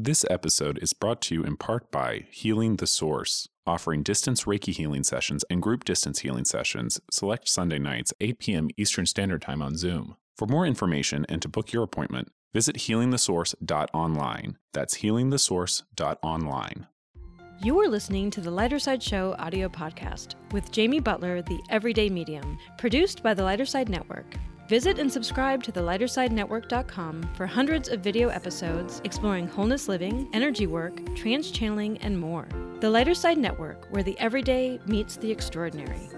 This episode is brought to you in part by Healing the Source, offering distance Reiki healing sessions and group distance healing sessions select Sunday nights, 8 p.m. Eastern Standard Time on Zoom. For more information and to book your appointment, visit healingthesource.online. That's healingthesource.online. You are listening to the Lighter Side Show audio podcast with Jamie Butler, the Everyday Medium, produced by the Lighter Side Network. Visit and subscribe to the lightersidenetwork.com for hundreds of video episodes exploring wholeness living, energy work, trance channeling, and more. The Lighter Side Network, where the everyday meets the extraordinary.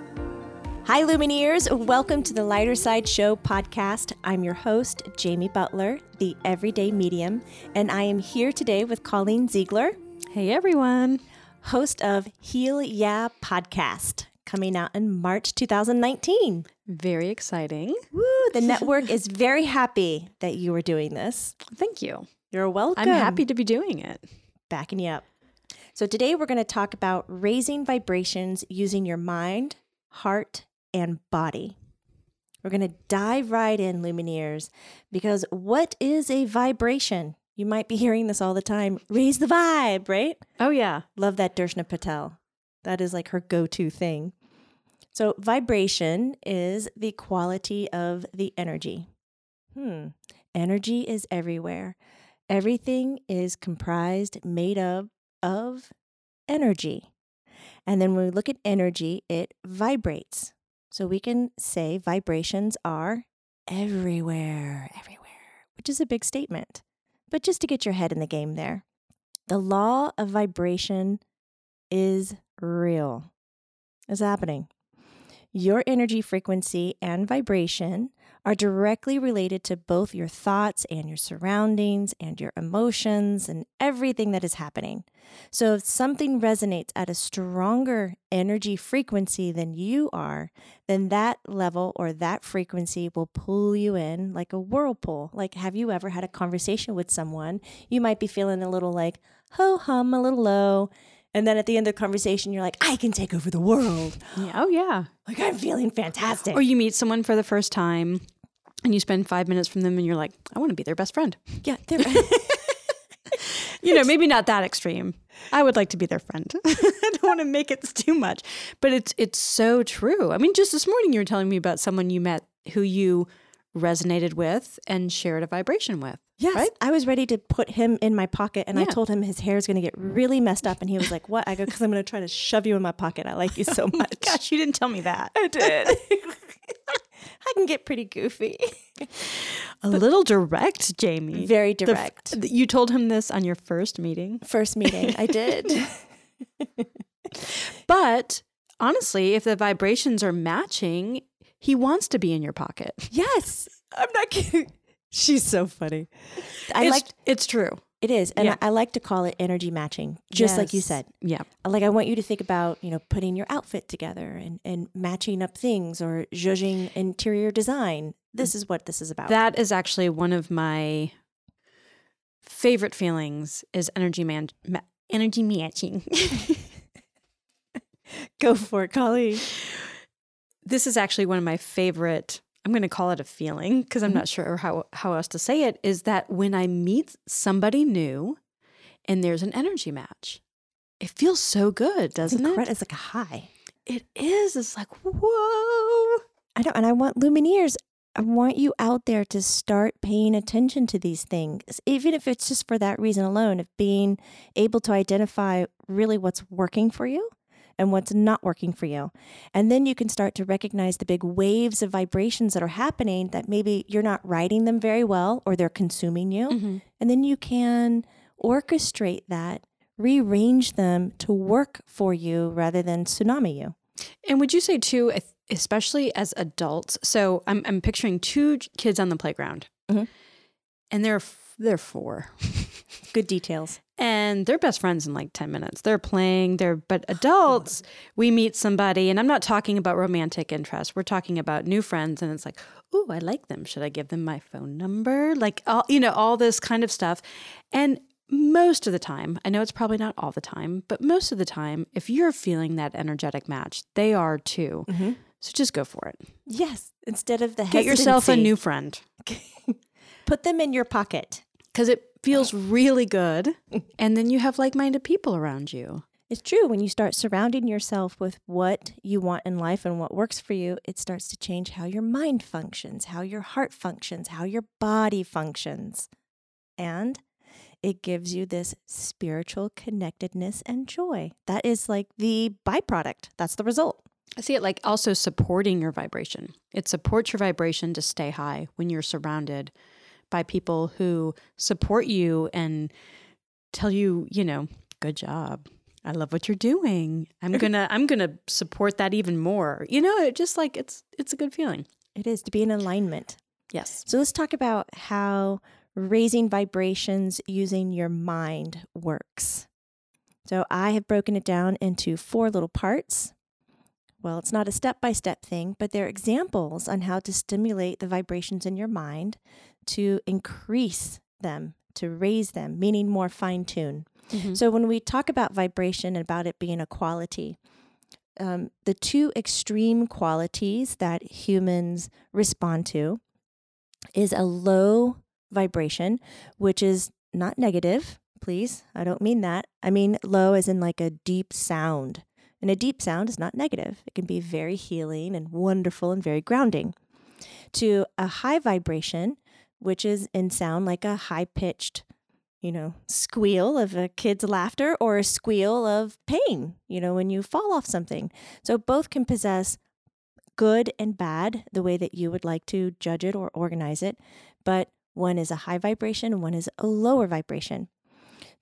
Hi, Lumineers. Welcome to the Lighter Side Show podcast. I'm your host, Jamie Butler, the Everyday Medium, and I am here today with Colleen Ziegler, Hey, everyone. host of Heal Yeah podcast, coming out in March 2019. Very exciting. Woo! The network is very happy that you are doing this. Thank you. You're welcome. I'm happy to be doing it. backing you up. So, today we're going to talk about raising vibrations using your mind, heart, and body. We're going to dive right in, Lumineers, because what is a vibration? You might be hearing this all the time. Raise the vibe, right? Oh, yeah. Love that Darshna Patel. That is like her go to thing. So, vibration is the quality of the energy. Hmm. Energy is everywhere. Everything is comprised, made of, of energy. And then when we look at energy, it vibrates. So we can say vibrations are everywhere, everywhere, which is a big statement. But just to get your head in the game there, the law of vibration is real. It's happening. Your energy frequency and vibration are directly related to both your thoughts and your surroundings and your emotions and everything that is happening. So, if something resonates at a stronger energy frequency than you are, then that level or that frequency will pull you in like a whirlpool. Like, have you ever had a conversation with someone? You might be feeling a little like ho hum, a little low. And then at the end of the conversation, you're like, I can take over the world. yeah. Oh, yeah. Like, I'm feeling fantastic. Or you meet someone for the first time and you spend five minutes from them and you're like, I want to be their best friend. yeah, they're. You know, maybe not that extreme. I would like to be their friend. I don't want to make it too much, but it's it's so true. I mean, just this morning you were telling me about someone you met who you resonated with and shared a vibration with. Yes. Right? I was ready to put him in my pocket and I told him his hair is going to get really messed up. And he was like, What? I go, Because I'm going to try to shove you in my pocket. I like you so oh much. Gosh, you didn't tell me that. I did. I can get pretty goofy. A little direct, Jamie. Very The f- direct. you told him this on your first meeting, First meeting, I did. but honestly, if the vibrations are matching, he wants to be in your pocket. yes. I'm not kidding. She's so funny. I like it's true. it is, and Yeah. I, I like to call it energy matching, just like you said. Yeah. Uh, like I want you to think about, you know, putting your outfit together and, and matching up things or judging interior design. This is what this is about. That is actually one of my favorite feelings is energy man ma- energy matching. Go for it, Colleen. this is actually one of my favorite I'm going to call it a feeling because I'm mm-hmm. not sure how how else to say it is that when I meet somebody new and there's an energy match. It feels so good, doesn't Incredi- it? It's like a high. It is. It's like, whoa. I don't, and I want Lumineers. I want you out there to start paying attention to these things, even if it's just for that reason alone, of being able to identify really what's working for you and what's not working for you. And then you can start to recognize the big waves of vibrations that are happening that maybe you're not riding them very well or they're consuming you. Mhm. And then you can orchestrate that, rearrange them to work for you rather than tsunami you. And would you say too, especially as adults? So I'm I'm picturing two kids on the playground, Mhm. and they're they're four, Good details. and they're best friends in like ten minutes. They're playing. They're but adults, we meet somebody, and I'm not talking about romantic interest. We're talking about new friends, and it's like, oh, I like them. Should I give them my phone number? Like all you know, all this kind of stuff, and. Most of the time, I know it's probably not all the time, but most of the time, if you're feeling that energetic match, they are too. Mm-hmm. So just go for it. Yes. Instead of the Get yourself a new friend put them in your pocket. because it feels really good. And then you have like minded people around you. It's true. When you start surrounding yourself with what you want in life and what works for you, it starts to change how your mind functions, how your heart functions, how your body functions. And it gives you this spiritual connectedness and joy. That is like the byproduct. That's the result. I see it like also supporting your vibration. It supports your vibration to stay high when you're surrounded by people who support you and tell you, you know, good job. I love what you're doing. I'm going to I'm going to support that even more. You know, it just like it's it's a good feeling. It is to be in alignment. Yes. So let's talk about how raising vibrations using your mind works. So I have broken it down into four little parts. Well, it's not a step by step thing, but they're examples on how to stimulate the vibrations in your mind to increase them, to raise them, meaning more fine tune. Mm-hmm. So when we talk about vibration and about it being a quality, um, the two extreme qualities that humans respond to is a low vibration, which is not negative, please. I don't mean that. I mean low as in like a deep sound. And a deep sound is not negative. It can be very healing and wonderful and very grounding. To a high vibration, which is in sound like a high pitched, you know, squeal of a kid's laughter or a squeal of pain, you know, when you fall off something. So both can possess good and bad, the way that you would like to judge it or organize it. But one is a high vibration one is a lower vibration.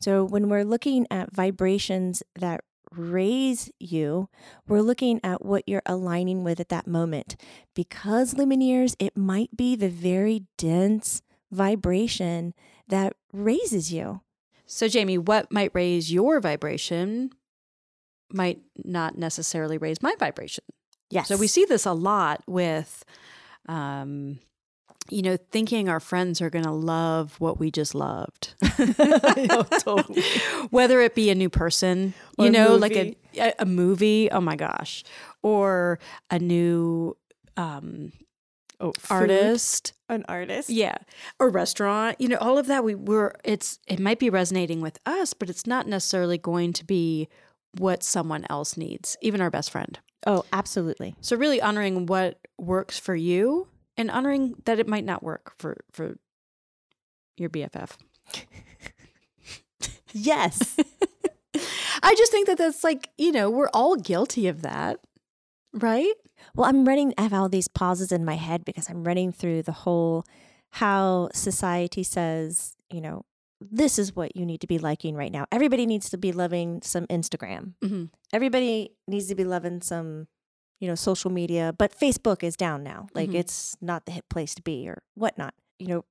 So when we're looking at vibrations that raise you, we're looking at what you're aligning with at that moment. Because Lumineers, it might be the very dense vibration that raises you. So Jamie, what might raise your vibration might not necessarily raise my vibration. Yes. So we see this a lot with um you know, thinking our friends are going to love what we just loved. oh, totally. Whether it be a new person, Or you a know, like a, a movie, oh my gosh, or a new um, Oh, artist, an artist. yeah, or restaurant, you know, all of that. We were, it's, it might be resonating with us, but it's not necessarily going to be what someone else needs, even our best friend. Oh, absolutely. So really honoring what works for you and honoring that it might not work for for your BFF. Yes. I just think that that's like, you know, we're all guilty of that. Right? Well, I'm running, I have all these pauses in my head because I'm running through the whole how society says, you know, this is what you need to be liking right now. Everybody needs to be loving some Instagram. Mm-hmm. Everybody needs to be loving some, you know, social media, but Facebook is down now. Like Mhm. it's not the hip place to be or whatnot. You know,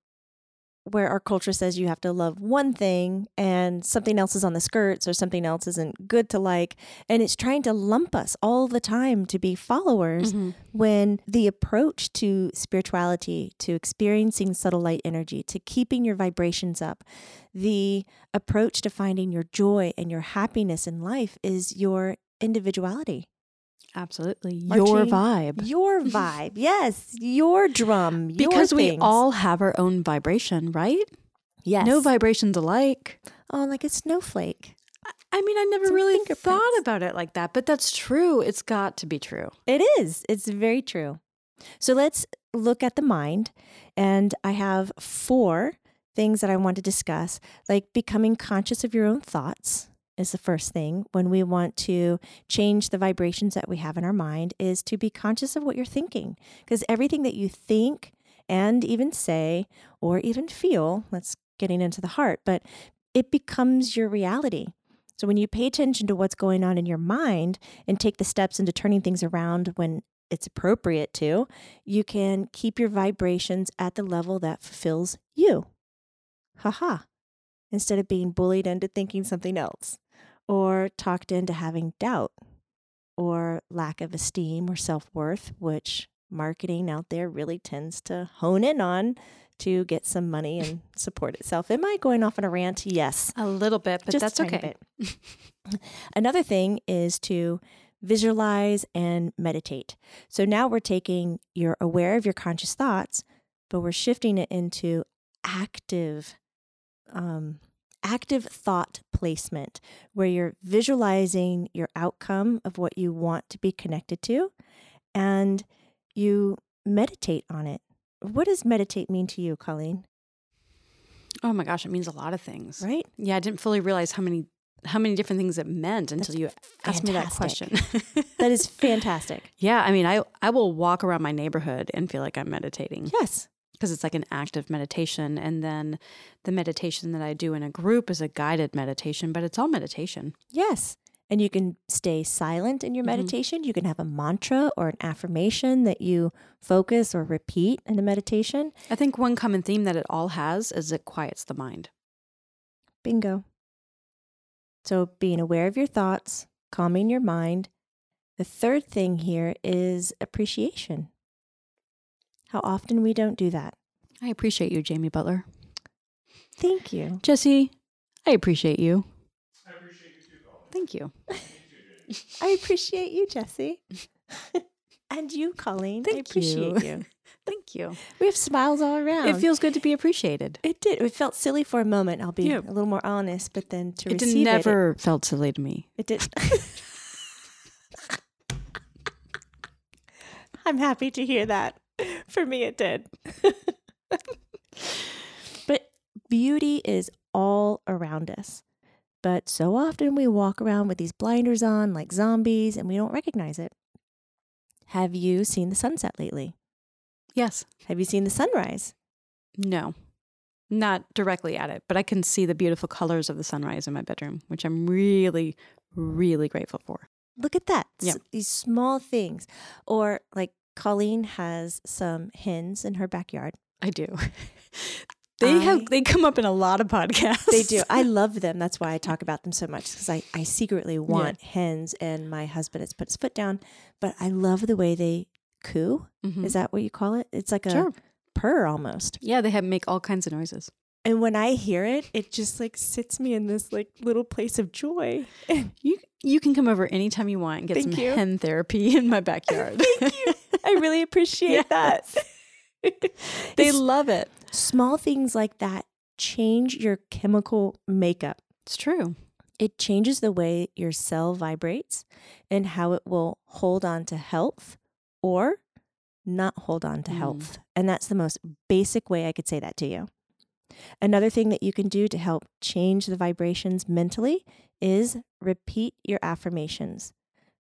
where our culture says you have to love one thing and something else is on the skirts or something else isn't good to like. And it's trying to lump us all the time to be followers Mm-hmm. when the approach to spirituality, to experiencing subtle light energy, to keeping your vibrations up, the approach to finding your joy and your happiness in life is your individuality, Absolutely. Your vibe. your vibe. yes, your drum. your Because we all have our own vibration, right? yes. No vibrations alike. Oh, like a snowflake. I mean, I never Some really thought about it like that, but that's true. It's got to be true. It is. It's very true. So let's look at the mind. And I have four things that I want to discuss, like becoming conscious of your own thoughts is the first thing when we want to change the vibrations that we have in our mind is to be conscious of what you're thinking because everything that you think and even say or even feel that's getting into the heart but it becomes your reality so when you pay attention to what's going on in your mind and take the steps into turning things around when it's appropriate to, you can keep your vibrations at the level that fulfills you. Haha. Instead of being bullied into thinking something else or talked into having doubt or lack of esteem or self worth, which marketing out there really tends to hone in on to get some money and support itself. Am I going off on a rant? Yes. A little bit, but Just that's okay. Another thing is to visualize and meditate. So now we're taking, you're aware of your conscious thoughts, but we're shifting it into active um, active thought placement where you're visualizing your outcome of what you want to be connected to and you meditate on it. What does meditate mean to you, Colleen? Oh my gosh, it means a lot of things. Right? Yeah, I didn't fully realize how many how many different things it meant until you asked me that question. That is fantastic. yeah, I mean, I I will walk around my neighborhood and feel like I'm meditating Yes. Because it's like an active meditation and then the meditation that I do in a group is a guided meditation, but it's all meditation. Yes. And you can stay silent in your Mhm. meditation. You can have a mantra or an affirmation that you focus or repeat in a meditation. I think one common theme that it all has is it quiets the mind. Bingo. So, being aware of your thoughts, calming your mind. The third thing here is appreciation. How often we don't do that. I appreciate you, Jamie Butler. Thank you. Jesse, I appreciate you. I appreciate you too, Thank you. I appreciate you, Jesse. and you, Colleen. I appreciate you. you. Thank you. We have smiles all around. It feels good to be appreciated. It did. It felt silly for a moment. I'll be Yeah. a little more honest, but then to receive It receive did never felt silly to me. it, it, it did. I'm happy to hear that. For me, it did. but beauty is all around us. But so often we walk around with these blinders on like zombies and we don't recognize it. Have you seen the sunset lately? Yes. Have you seen the sunrise? No. Not directly at it, but I can see the beautiful colors of the sunrise in my bedroom, which I'm really, really grateful for. Look at that. Yeah. S- These small things. Or like Colleen has some hens in her backyard. I do. they I- have they come up in a lot of podcasts. They do. I love them. That's why I talk about them so much because I, I secretly want hens and my husband has put his foot down. But I love the way they coo. Mhm. Is that what you call it? It's like a Sure. purr almost. Yeah, they have make all kinds of noises. And when I hear it, it just like sits me in this like little place of joy. You you can come over anytime you want and get Thank some you. hen therapy in my backyard. Thank you. I really appreciate that. they It's- love it. small things like that change your chemical makeup. It's true. It changes the way your cell vibrates and how it will hold on to health or not hold on to Mm. health. And that's the most basic way I could say that to you. Another thing that you can do to help change the vibrations mentally is repeat your affirmations.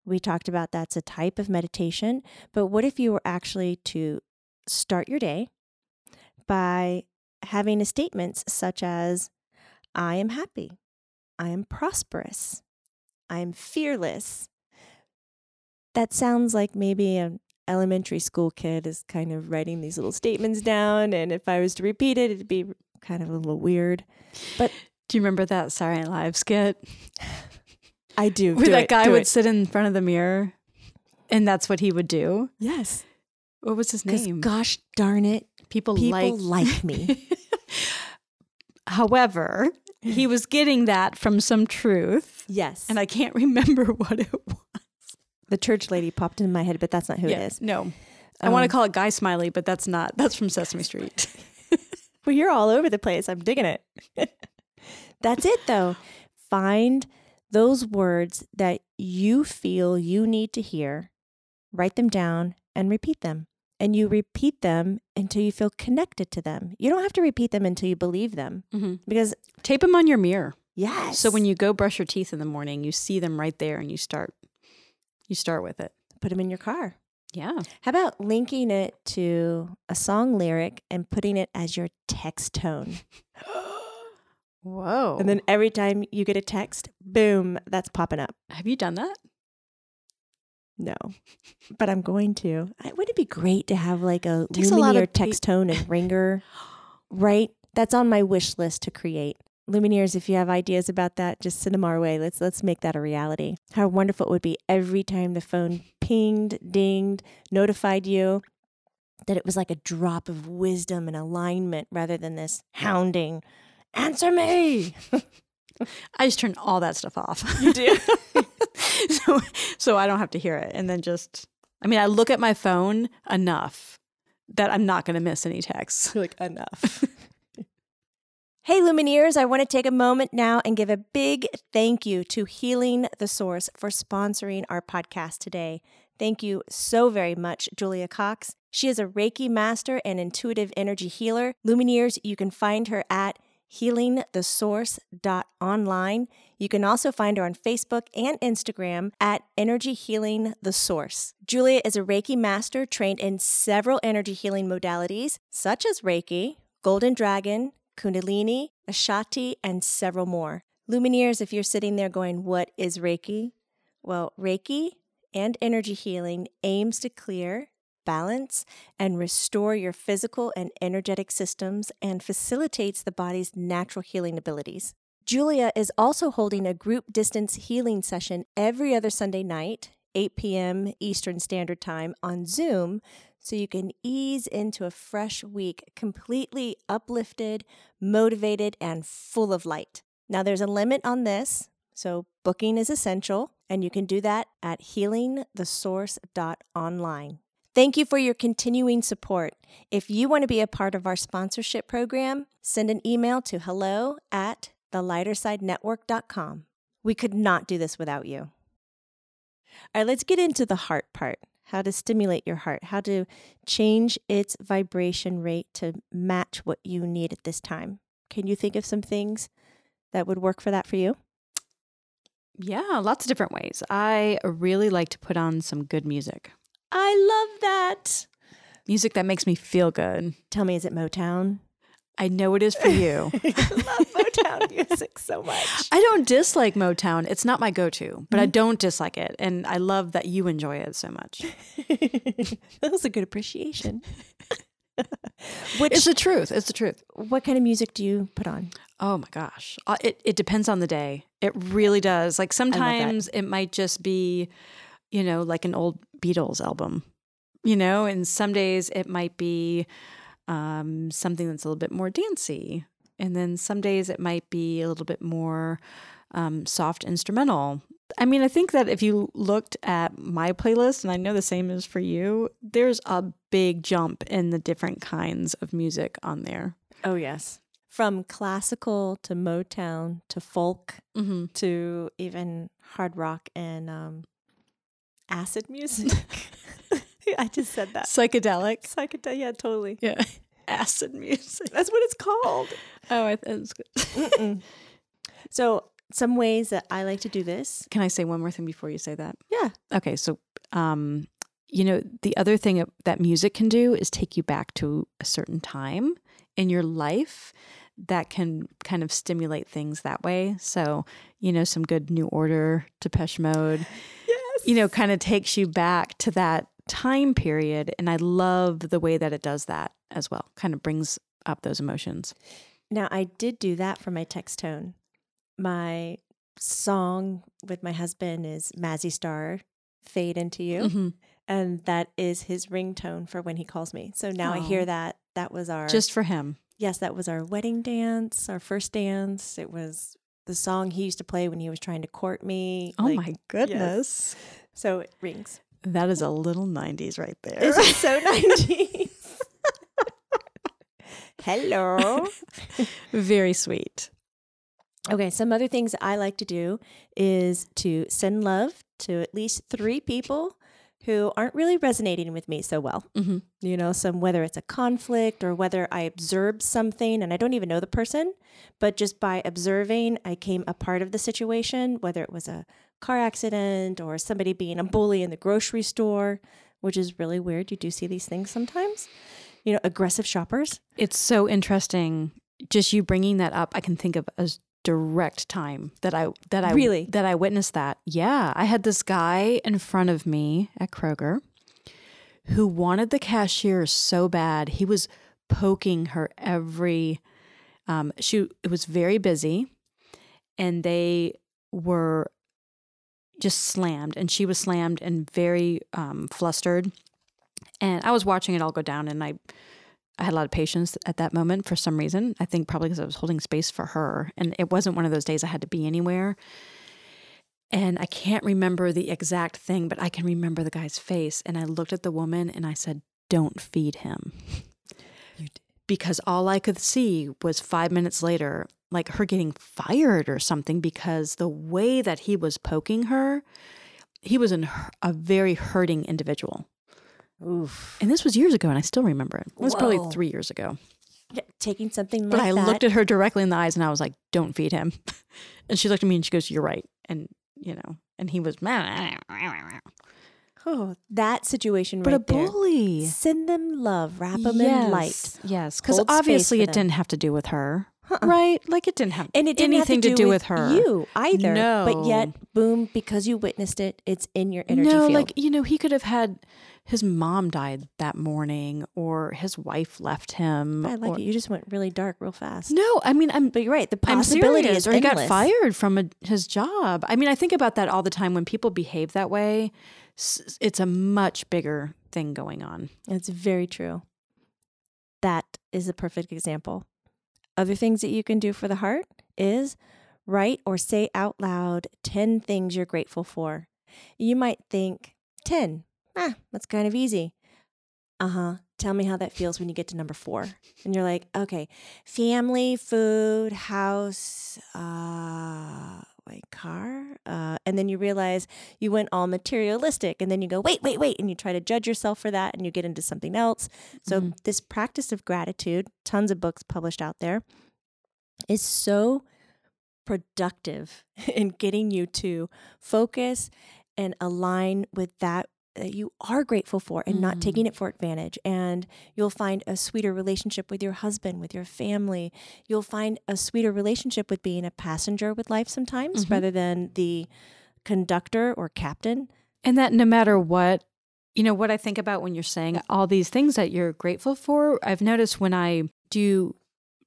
We talked about that's a type of meditation, but what if you were actually to start your day by having a statements such as I am happy, I am prosperous, I am fearless. That sounds like maybe an elementary school kid is kind of writing these little statements down and if I was to repeat it it'd be kind of a little weird. But do you remember that Saturday Night Live skit I do. where do that it, guy would it. sit in front of the mirror and that's what he would do? Yes. What was his name? gosh darn it, people people like like me. However, he was getting that from some truth, yes. and I can't remember what it was. the church lady popped in my head, but that's not who it is. No, I want Um, to call it Guy Smiley, but that's not. That's from Sesame Street. Well, you're all over the place. I'm digging it. That's it, though. Find those words that you feel you need to hear, write them down, and repeat them. And you repeat them until you feel connected to them. You don't have to repeat them until you believe them Mhm. because, Tape them on your mirror, yes. so when you go brush your teeth in the morning, you see them right there, and you start. You start with it. put them in your car. Yeah. How about linking it to a song lyric and putting it as your text tone? Whoa. And then every time you get a text, boom, that's popping up. have you done that? No, but I'm going to. I, wouldn't it be great to have like a Takes a lot Lumiere of pa- text tone and ringer? Right, that's on my wish list to create. Lumineers, if you have ideas about that, just send them our way. Let's let's make that a reality. How wonderful it would be every time the phone pinged, dinged, notified you that it was like a drop of wisdom and alignment rather than this hounding. Answer me. I just turn all that stuff off. You do? so, so I don't have to hear it, and then just. I mean, I look at my phone enough that I'm not going to miss any texts. like enough. Hey, Lumineers, I want to take a moment now and give a big thank you to Healing the Source for sponsoring our podcast today. Thank you so very much, Julia Cox. She is a Reiki master and intuitive energy healer. Lumineers, you can find her at healingthesource.online. You can also find her on Facebook and Instagram at Energy Healing the Source. Julia is a Reiki master trained in several energy healing modalities, such as Reiki, Golden Dragon, Kundalini, Ashati, and several more. Lumineers, if you're sitting there going, What is Reiki? Well, Reiki and energy healing aims to clear, balance, and restore your physical and energetic systems and facilitates the body's natural healing abilities. Julia is also holding a group distance healing session every other Sunday night, 8 p.m. Eastern Standard Time on Zoom, so you can ease into a fresh week completely uplifted, motivated, and full of light. Now, there's a limit on this, so booking is essential, and you can do that at healingthesource.online. Thank you for your continuing support. If you want to be a part of our sponsorship program, send an email to hello at thelightersidenetwork.com. We could not do this without you. All right, let's get into the heart part how to stimulate your heart, how to change its vibration rate to match what you need at this time. Can you think of some things that would work for that for you? Yeah, lots of different ways. I really like to put on some good music. I love that. Music that makes me feel good. Tell me, is it Motown? I know it is for you. I love Motown music so much. I don't dislike Motown. It's not my go to, but mm-hmm. I don't dislike it. And I love that you enjoy it so much. that was a good appreciation. Which, it's the truth. It's the truth. What kind of music do you put on? Oh my gosh. Uh, it, it depends on the day. It really does. Like sometimes it might just be, you know, like an old Beatles album, you know, and some days it might be um, something that's a little bit more dancey. And then some days it might be a little bit more um, soft instrumental. I mean, I think that if you looked at my playlist, and I know the same is for you, there's a big jump in the different kinds of music on there. Oh, yes. From classical to Motown to folk mm-hmm. to even hard rock and um, acid music. I just said that. Psychedelic. Psychedelic. Yeah, totally. Yeah. Acid music. That's what it's called. Oh, I th- it's good. so, some ways that I like to do this. Can I say one more thing before you say that? Yeah. Okay. So, um, you know, the other thing that music can do is take you back to a certain time in your life that can kind of stimulate things that way. So, you know, some good New Order, Depeche Mode. You know, kind of takes you back to that time period. And I love the way that it does that as well, kind of brings up those emotions. Now, I did do that for my text tone. My song with my husband is Mazzy Star, Fade Into You. Mm-hmm. And that is his ringtone for when he calls me. So now I hear that. That was our. Just for him. Yes, that was our wedding dance, our first dance. It was the song he used to play when he was trying to court me. Oh like, my goodness. Yes. So it rings. That is a little 90s right there. Is so 90s. Hello. Very sweet. Okay, some other things I like to do is to send love to at least three people who aren't really resonating with me so well. Mm-hmm. You know, some whether it's a conflict or whether I observed something and I don't even know the person, but just by observing, I came a part of the situation, whether it was a car accident or somebody being a bully in the grocery store, which is really weird. You do see these things sometimes. You know, aggressive shoppers. It's so interesting. Just you bringing that up, I can think of a direct time that I that I really that I witnessed that. Yeah, I had this guy in front of me at Kroger who wanted the cashier so bad. He was poking her every um she it was very busy and they were just slammed and she was slammed and very um, flustered and i was watching it all go down and i i had a lot of patience at that moment for some reason i think probably because i was holding space for her and it wasn't one of those days i had to be anywhere and i can't remember the exact thing but i can remember the guy's face and i looked at the woman and i said don't feed him you did because all I could see was five minutes later, like her getting fired or something because the way that he was poking her, he was an, a very hurting individual. Oof. And this was years ago, and I still remember it. It was Whoa. probably three years ago. Yeah, taking something But I that. looked at her directly in the eyes and I was like, don't feed him. and she looked at me and she goes, you're right. And, you know, and he was, but oh, that situation was a right there. bully. Send them love. Wrap them in light. Yes. Because obviously it them. didn't have to do with her. Right? Like it didn't have And it didn't anything have to, do, with, her. you either. But yet, boom, because you witnessed it, it's in your energy no, field. like, you know, he could have had his mom died that morning or his wife left him. I like or- it. You just went really dark real fast. No, I mean, I'm But you're right. The possibility is or he got fired from a, his job. I mean, I think about that all the time when people behave that way. It's a much bigger thing going on. It's very true. That is a perfect example. Other things that you can do for the heart is write or say out loud 10 things you're grateful for. You might think, 10, ah, that's kind of easy. Uh huh. Tell me how that feels when you get to number four. And you're like, okay, family, food, house, uh, wait, car. Uh, and then you realize you went all materialistic. And then you go, wait, wait, wait. And you try to judge yourself for that and you get into something else. So, Mhm. this practice of gratitude, tons of books published out there, is so productive in getting you to focus and align with that that you are grateful for and not taking it for advantage. And you'll find a sweeter relationship with your husband with your family. You'll find a sweeter relationship with being a passenger with life sometimes Mhm. rather than the conductor or captain. And that no matter what, you know, what I think about when you're saying all these things that you're grateful for, I've noticed when I do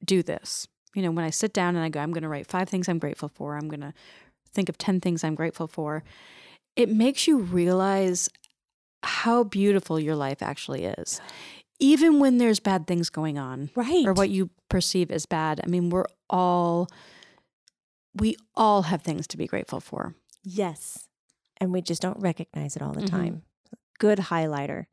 do this, you know, when I sit down and I go, I'm going to write five things I'm grateful for, I'm going to think of 10 things I'm grateful for, it makes you realize how beautiful your life actually is. Even when there's bad things going on right or what you perceive as bad. I mean, we're all, we all have things to be grateful for. Yes. And we just don't recognize it all the Mhm. time. Good highlighter.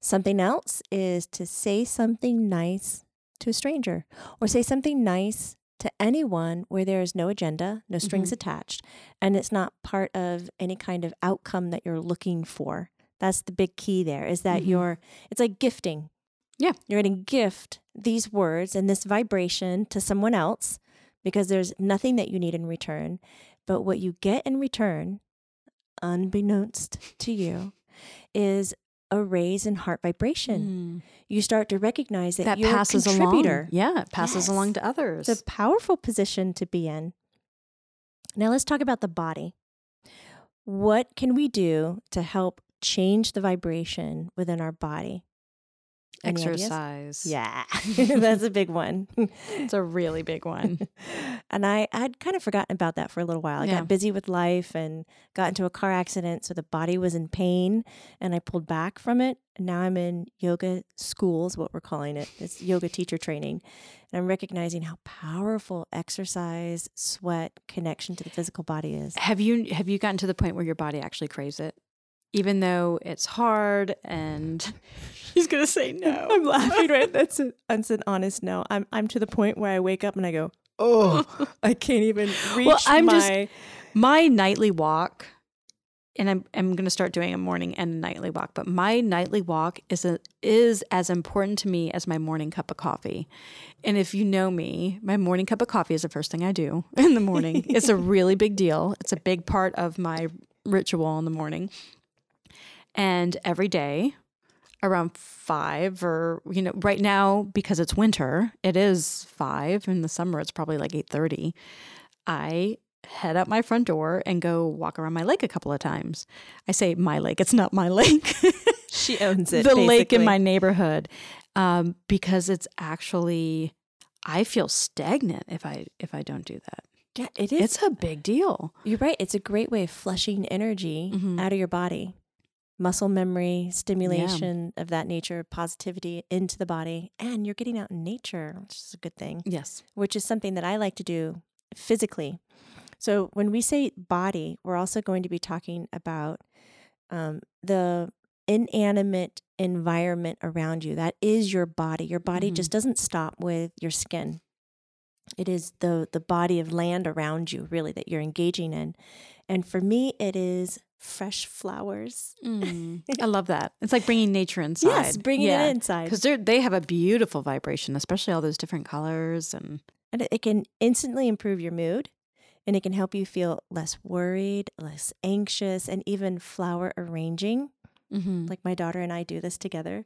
Something else is to say something nice to a stranger or say something nice to anyone where there is no agenda, no strings Mhm. attached, and it's not part of any kind of outcome that you're looking for. That's the big key there is that Mhm. you're, it's like gifting. Yeah. You're going to gift these words and this vibration to someone else because there's nothing that you need in return. But what you get in return, unbeknownst to you, is a raise in heart vibration. You start to recognize that, Mm. that you're passes a contributor. along. Yeah, it passes Yes. along to others. It's a powerful position to be in. Now let's talk about the body. What can we do to help change the vibration within our body? Any ideas? Exercise. Yeah, that's a big one. It's a really big one. and I had kind of forgotten about that for a little while. I Yeah. got busy with life and got into a car accident, so the body was in pain, and I pulled back from it. And now I'm in yoga schools, what we're calling it. It's yoga teacher training, and I'm recognizing how powerful exercise, sweat, connection to the physical body is. have you have you gotten to the point where your body actually craves it? Even though it's hard and he's gonna say no. I'm laughing, right? That's, a, that's an honest no. I'm I'm to the point where I wake up and I go, oh, I can't even reach I'm my. just- my nightly walk and I'm I'm going to start doing a morning and a nightly walk, but my nightly walk is a, is as important to me as my morning cup of coffee. And if you know me, my morning cup of coffee is the first thing I do in the morning. it's a really big deal. It's a big part of my ritual in the morning. And every day around 5 or you know right now because it's winter, it is 5 in the summer it's probably like 8:30. I head out my front door and go walk around my lake a couple of times. I say my lake, it's not my lake. she owns it. the lake in my neighborhood um, because it's actually I feel stagnant if I if I don't do that. Yeah, it is. It's a big deal. You're right. It's a great way of flushing energy Mhm. out of your body. Muscle memory, stimulation of that nature, positivity into the body. And you're getting out in nature, which is a good thing, Yes. which is something that I like to do physically. So when we say body, we're also going to be talking about um, the inanimate environment around you. That is your body. Your body Mhm. just doesn't stop with your skin. It is the the body of land around you really that you're engaging in. And for me it is fresh flowers. Mm, I love that. It's like bringing nature inside. Yes, bringing it inside. because they they have a beautiful vibration, especially all those different colors and And it- can instantly improve your mood and it can help you feel less worried, less anxious, and even flower arranging. Mhm. Like my daughter and I do this together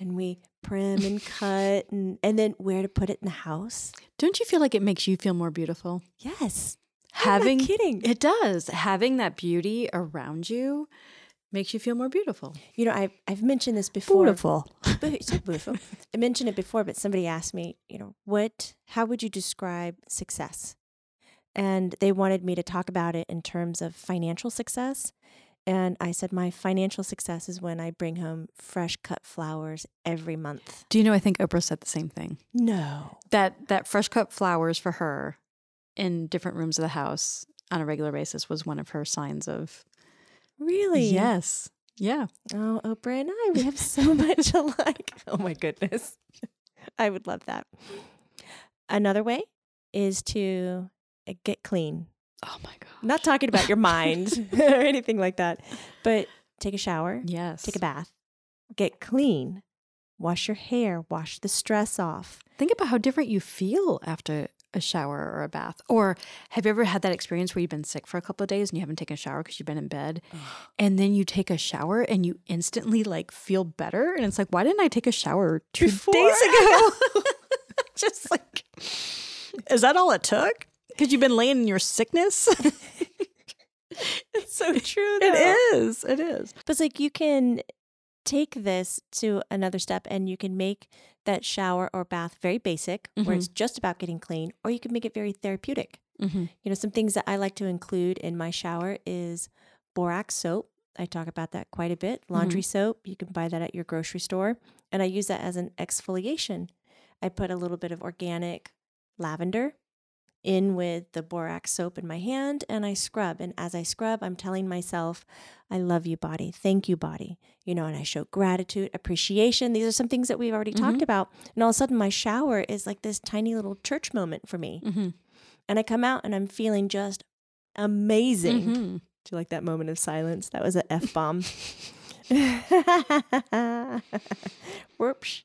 and we prim and cut and, and then where to put it in the house. Don't you feel like it makes you feel more beautiful? Yes. Having I'm not kidding. it does having that beauty around you makes you feel more beautiful. You know, I've, I've mentioned this before. Beautiful. So beautiful. I mentioned it before, but somebody asked me, you know, what, how would you describe success? And they wanted me to talk about it in terms of financial success. And I said, my financial success is when I bring home fresh cut flowers every month. Do you know? I think Oprah said the same thing. No. That that fresh cut flowers for her in different rooms of the house on a regular basis was one of her signs of Really? yes, yeah. Oh, Oprah and I, we have so much alike. Oh my goodness. I would love that. Another way is to uh, get clean. Oh my god. Not talking about your mind or anything like that, but take a shower, Yes. take a bath, get clean, wash your hair, wash the stress off. Think about how different you feel after a shower or a bath. Or have you ever had that experience where you've been sick for a couple of days and you haven't taken a shower because you've been in bed? And then you take a shower and you instantly like feel better. And it's like, why didn't I take a shower two Before. days ago? Just like, is that all it took? Because you've been laying in your sickness? It's so true. it is. It is. But it's like you can take this to another step and you can make that shower or bath very basic, where it's just about getting clean, or you can make it very therapeutic. Mm-hmm. You know, some things that I like to include in my shower is borax soap. I talk about that quite a bit. Laundry soap, you can buy that at your grocery store. And I use that as an exfoliation. I put a little bit of organic lavender in with the borax soap in my hand and I scrub. And as I scrub, I'm telling myself, I love you, body. Thank you, body. You know, and I show gratitude, appreciation. These are some things that we've already talked about. And all of a sudden, my shower is like this tiny little church moment for me Mm-hmm. and I come out and I'm feeling just amazing. Mm-hmm. Do you like that moment of silence? That was an F bomb. Whoops.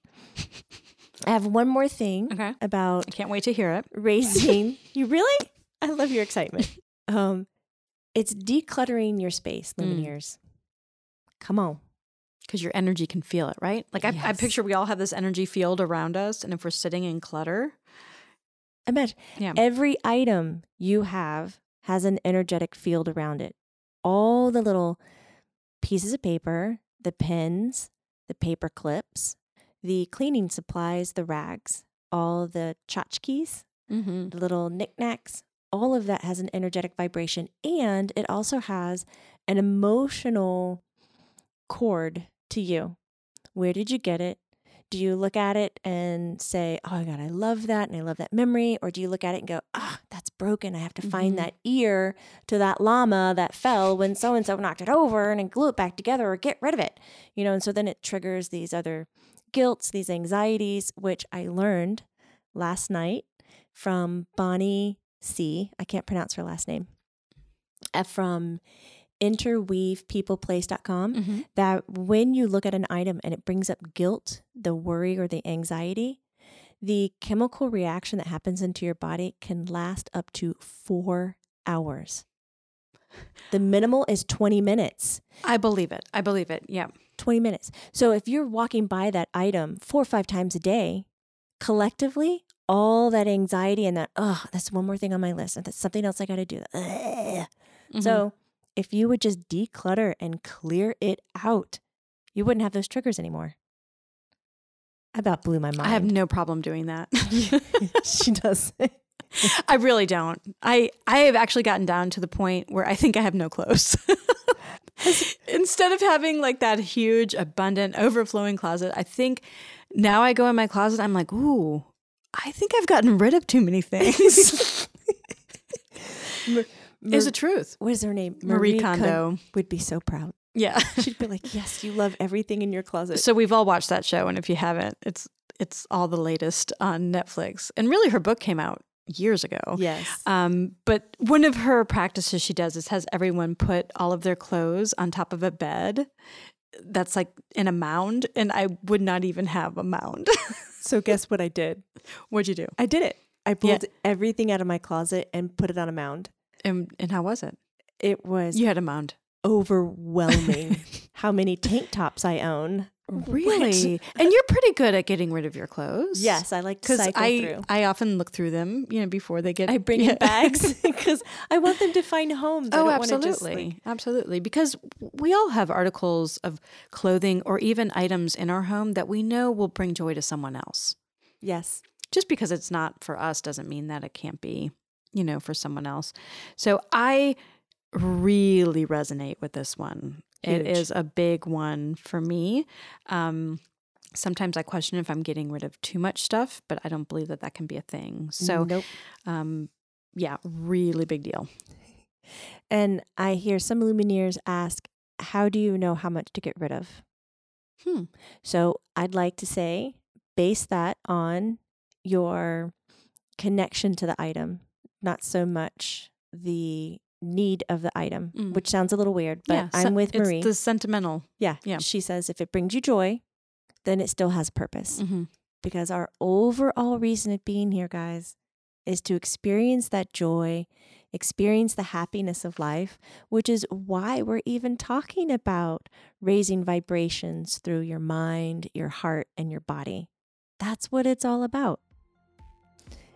I have one more thing Okay. about I can't wait to hear it. raising. you really? I love your excitement. Um, it's decluttering your space, Mm. Come on. because your energy can feel it, right? Like I, I picture we all have this energy field around us, and if we're sitting in clutter, Imagine Yeah. every item you have has an energetic field around it. All the little pieces of paper, the pens, the paper clips, the cleaning supplies, the rags, all the tchotchkes, mm-hmm. the little knickknacks, all of that has an energetic vibration. And it also has an emotional cord to you. Where did you get it? Do you look at it and say, Oh my God, I love that and I love that memory? Or do you look at it and go, Ah, that's broken. I have to find that ear to that llama that fell when so and so knocked it over and then glue it back together or get rid of it. You know, and so then it triggers these other guilts, these anxieties, which I learned last night from Bonnie C. I can't pronounce her last name. Uh, from interweavepeopleplace.com Mm-hmm. that when you look at an item and it brings up guilt, the worry, or the anxiety, the chemical reaction that happens into your body can last up to four hours. The minimal is 20 minutes. I believe it. I believe it. Yeah. 20 minutes. So if you're walking by that item four or five times a day, collectively, all that anxiety and that, oh, that's one more thing on my list, and that's something else I got to do. Mm-hmm. So if you would just declutter and clear it out, you wouldn't have those triggers anymore. I about blew my mind. I have no problem doing that. she does. I really don't. I I have actually gotten down to the point where I think I have no clothes. Instead of having like that huge, abundant, overflowing closet, I think now I go in my closet. I'm like, ooh, I think I've gotten rid of too many things. Mer- Is the truth. what is her name? Marie Con- Kondo. would be so proud. Yeah. She'd be like, "Yes, you love everything in your closet." so we've all watched that show, and if you haven't, it's it's all the latest on Netflix. And really, her book came out years ago. yes. Um, but one of her practices she does is has everyone put all of their clothes on top of a bed that's like in a mound, and I would not even have a mound. so guess what I did? What'd you do? I did it. I Yeah. pulled everything out of my closet and put it on a mound. And, and how was it? It was You had a mound. overwhelming how many tank tops I own. Really? and you're pretty good at getting rid of your clothes. Yes, I like to Because cycle I, through. I often look through them, you know, before they get. I bring Yeah. in bags because I want them to find homes. I Oh, don't just, absolutely. like- absolutely. Because we all have articles of clothing or even items in our home that we know will bring joy to someone else. yes. Just because it's not for us doesn't mean that it can't be, you know, for someone else. So I really resonate with this one. It Huge. is a big one for me. Um, sometimes I question if I'm getting rid of too much stuff, but I don't believe that that can be a thing. So, nope. um, yeah, really big deal. And I hear some Lumineers ask, "How do you know how much to get rid of?" Hmm. So I'd like to say, base that on your connection to the item, not so much the need of the item, Mm. which sounds a little weird, but yeah, I'm with it's Marie. the sentimental. yeah, yeah. She says if it brings you joy, then it still has purpose. hmm because our overall reason of being here, guys, is to experience that joy, experience the happiness of life, which is why we're even talking about raising vibrations through your mind, your heart, and your body. That's what it's all about.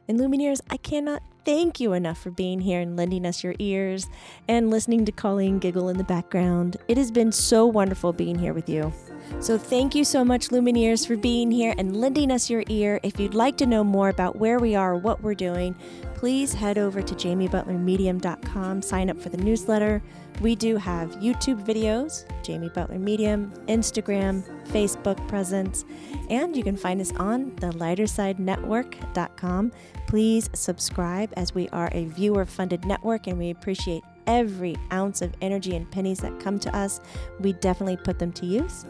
And Lumineers, I cannot thank you enough for being here and lending us your ears and listening to Colleen giggle in the background. It has been so wonderful being here with you. So thank you so much, Lumineers, for being here and lending us your ear. If you'd like to know more about where we are, what we're doing, please head over to jamiebutlermedium.com, sign up for the newsletter. We do have YouTube videos, Jamie Butler Medium, Instagram, Facebook presence, and you can find us on the lightersidenetwork.com. Please subscribe as we are a viewer funded network and we appreciate every ounce of energy and pennies that come to us. We definitely put them to use.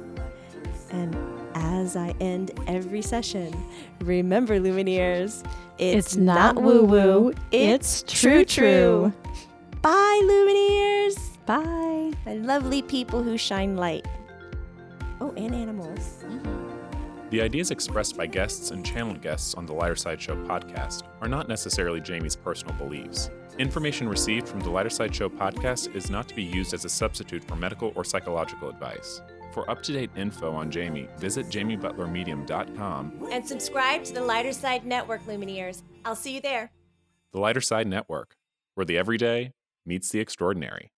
And as I end every session, remember, Lumineers, It's not woo-woo, it's true-true. Bye, Lumineers. Bye. My lovely people who shine light. Oh, and animals. Mm-hmm. The ideas expressed by guests and channeled guests on the Lighter Side Show podcast are not necessarily Jamie's personal beliefs. Information received from the Lighter Side Show podcast is not to be used as a substitute for medical or psychological advice. For up to date info on Jamie, visit jamiebutlermedium.com, And subscribe to the Lighter Side Network, Lumineers. I'll see you there. the Lighter Side Network, where the everyday meets the extraordinary.